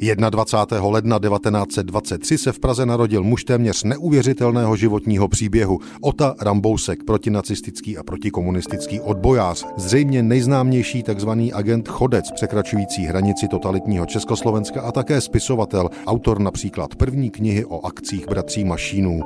21. ledna 1923 se v Praze narodil muž téměř neuvěřitelného životního příběhu. Ota Rambousek, protinacistický a protikomunistický odbojář, zřejmě nejznámější tzv. agent Chodec, překračující hranici totalitního Československa a také spisovatel, autor například první knihy o akcích bratří Mašínů.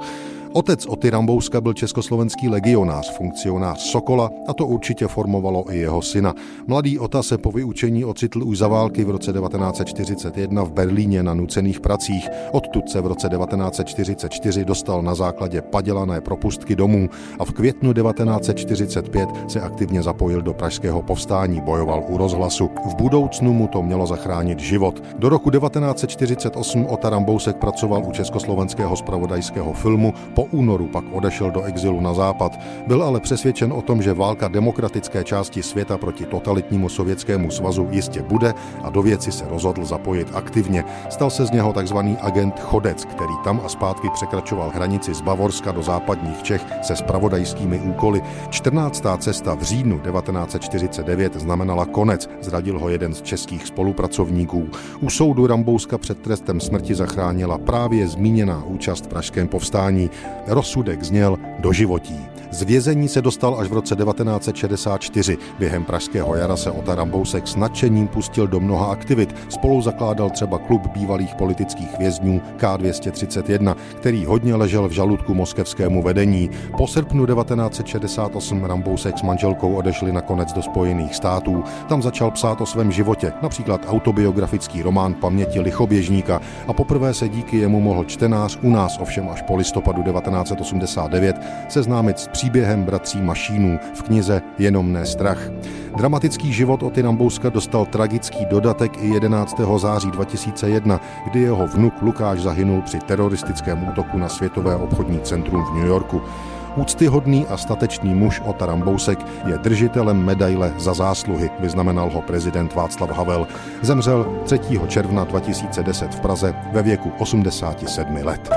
Otec Oty Rambouska byl československý legionář, funkcionář Sokola a to určitě formovalo i jeho syna. Mladý Ota se po vyučení ocitl už za války v roce 1941 v Berlíně na nucených pracích. Odtud se v roce 1944 dostal na základě padělané propustky domů a v květnu 1945 se aktivně zapojil do pražského povstání, bojoval u rozhlasu. V budoucnu mu to mělo zachránit život. Do roku 1948 Ota Rambousek pracoval u československého spravodajského filmu, po únoru pak odešel do exilu na západ. Byl ale přesvědčen o tom, že válka demokratické části světa proti totalitnímu sovětskému svazu jistě bude a do věci se rozhodl zapojit aktivně. Stal se z něho takzvaný agent Chodec, který tam a zpátky překračoval hranici z Bavorska do západních Čech se spravodajskými úkoly. 14. cesta v říjnu 1949 znamenala konec, zradil ho jeden z českých spolupracovníků. U soudu Rambouska před trestem smrti zachránila právě zmíněná účast v pražském povstání. Rozsudek zněl do životí. Z vězení se dostal až v roce 1964. Během pražského jara se Ota Rambousek s nadšením pustil do mnoha aktivit. Spolu zakládal třeba klub bývalých politických vězňů K231, který hodně ležel v žaludku moskevskému vedení. Po srpnu 1968 Rambousek s manželkou odešli nakonec do Spojených států. Tam začal psát o svém životě, například autobiografický román Paměti lichoběžníka a poprvé se díky jemu mohl čtenář u nás ovšem až po listopadu 1989 seznámit s příběhem bratří Mašínů v knize Jenom ne strach. Dramatický život Oty Rambouska dostal tragický dodatek i 11. září 2001, kdy jeho vnuk Lukáš zahynul při teroristickém útoku na Světové obchodní centrum v New Yorku. Úctyhodný a statečný muž Ota Rambousek je držitelem medaile za zásluhy, vyznamenal ho prezident Václav Havel. Zemřel 3. června 2010 v Praze ve věku 87 let.